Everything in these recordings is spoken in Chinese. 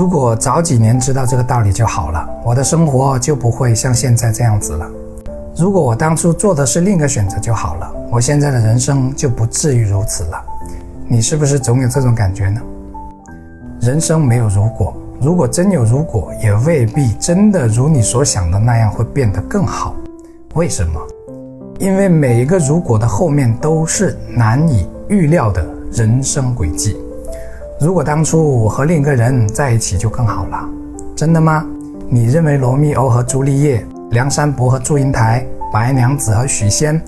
如果早几年知道这个道理就好了，我的生活就不会像现在这样子了。如果我当初做的是另一个选择就好了，我现在的人生就不至于如此了。你是不是总有这种感觉呢？人生没有如果，如果真有如果，也未必真的如你所想的那样会变得更好。为什么？因为每一个如果的后面都是难以预料的人生轨迹。如果当初我和另一个人在一起就更好了，真的吗？你认为罗密欧和朱丽叶、梁山伯和祝英台、白娘子和许仙，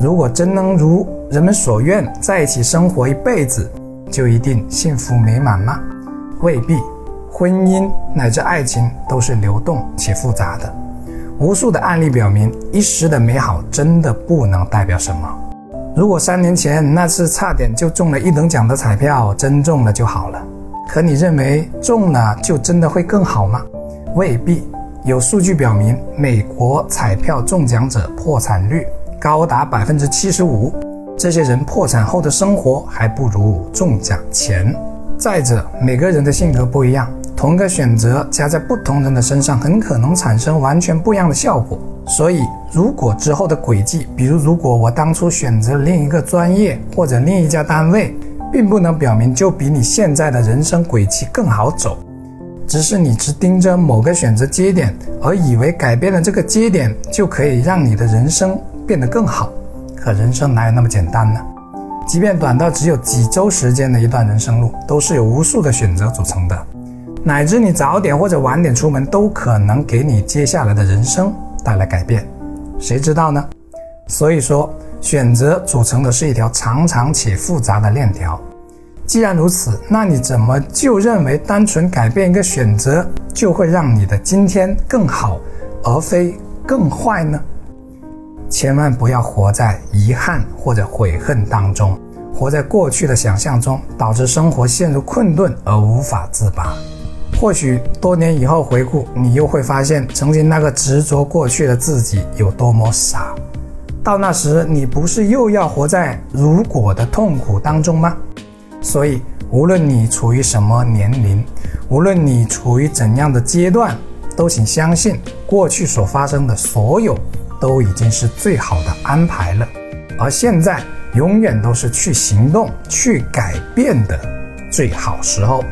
如果真能如人们所愿在一起生活一辈子，就一定幸福美满吗？未必。婚姻乃至爱情都是流动且复杂的。无数的案例表明，一时的美好真的不能代表什么。如果三年前那次差点就中了一等奖的彩票真中了就好了，可你认为中了就真的会更好吗？未必。有数据表明，美国彩票中奖者破产率高达百分之七十五，这些人破产后的生活还不如中奖前。再者，每个人的性格不一样。同一个选择加在不同人的身上，很可能产生完全不一样的效果。所以，如果之后的轨迹，比如如果我当初选择另一个专业或者另一家单位，并不能表明就比你现在的人生轨迹更好走，只是你只盯着某个选择节点，而以为改变了这个节点就可以让你的人生变得更好。可人生哪有那么简单呢？即便短到只有几周时间的一段人生路，都是由无数的选择组成的。乃至你早点或者晚点出门，都可能给你接下来的人生带来改变，谁知道呢？所以说，选择组成的是一条长长且复杂的链条。既然如此，那你怎么就认为单纯改变一个选择就会让你的今天更好，而非更坏呢？千万不要活在遗憾或者悔恨当中，活在过去的想象中，导致生活陷入困顿而无法自拔。或许多年以后回顾，你又会发现曾经那个执着过去的自己有多么傻。到那时，你不是又要活在如果的痛苦当中吗？所以，无论你处于什么年龄，无论你处于怎样的阶段，都请相信，过去所发生的所有都已经是最好的安排了。而现在，永远都是去行动、去改变的最好时候。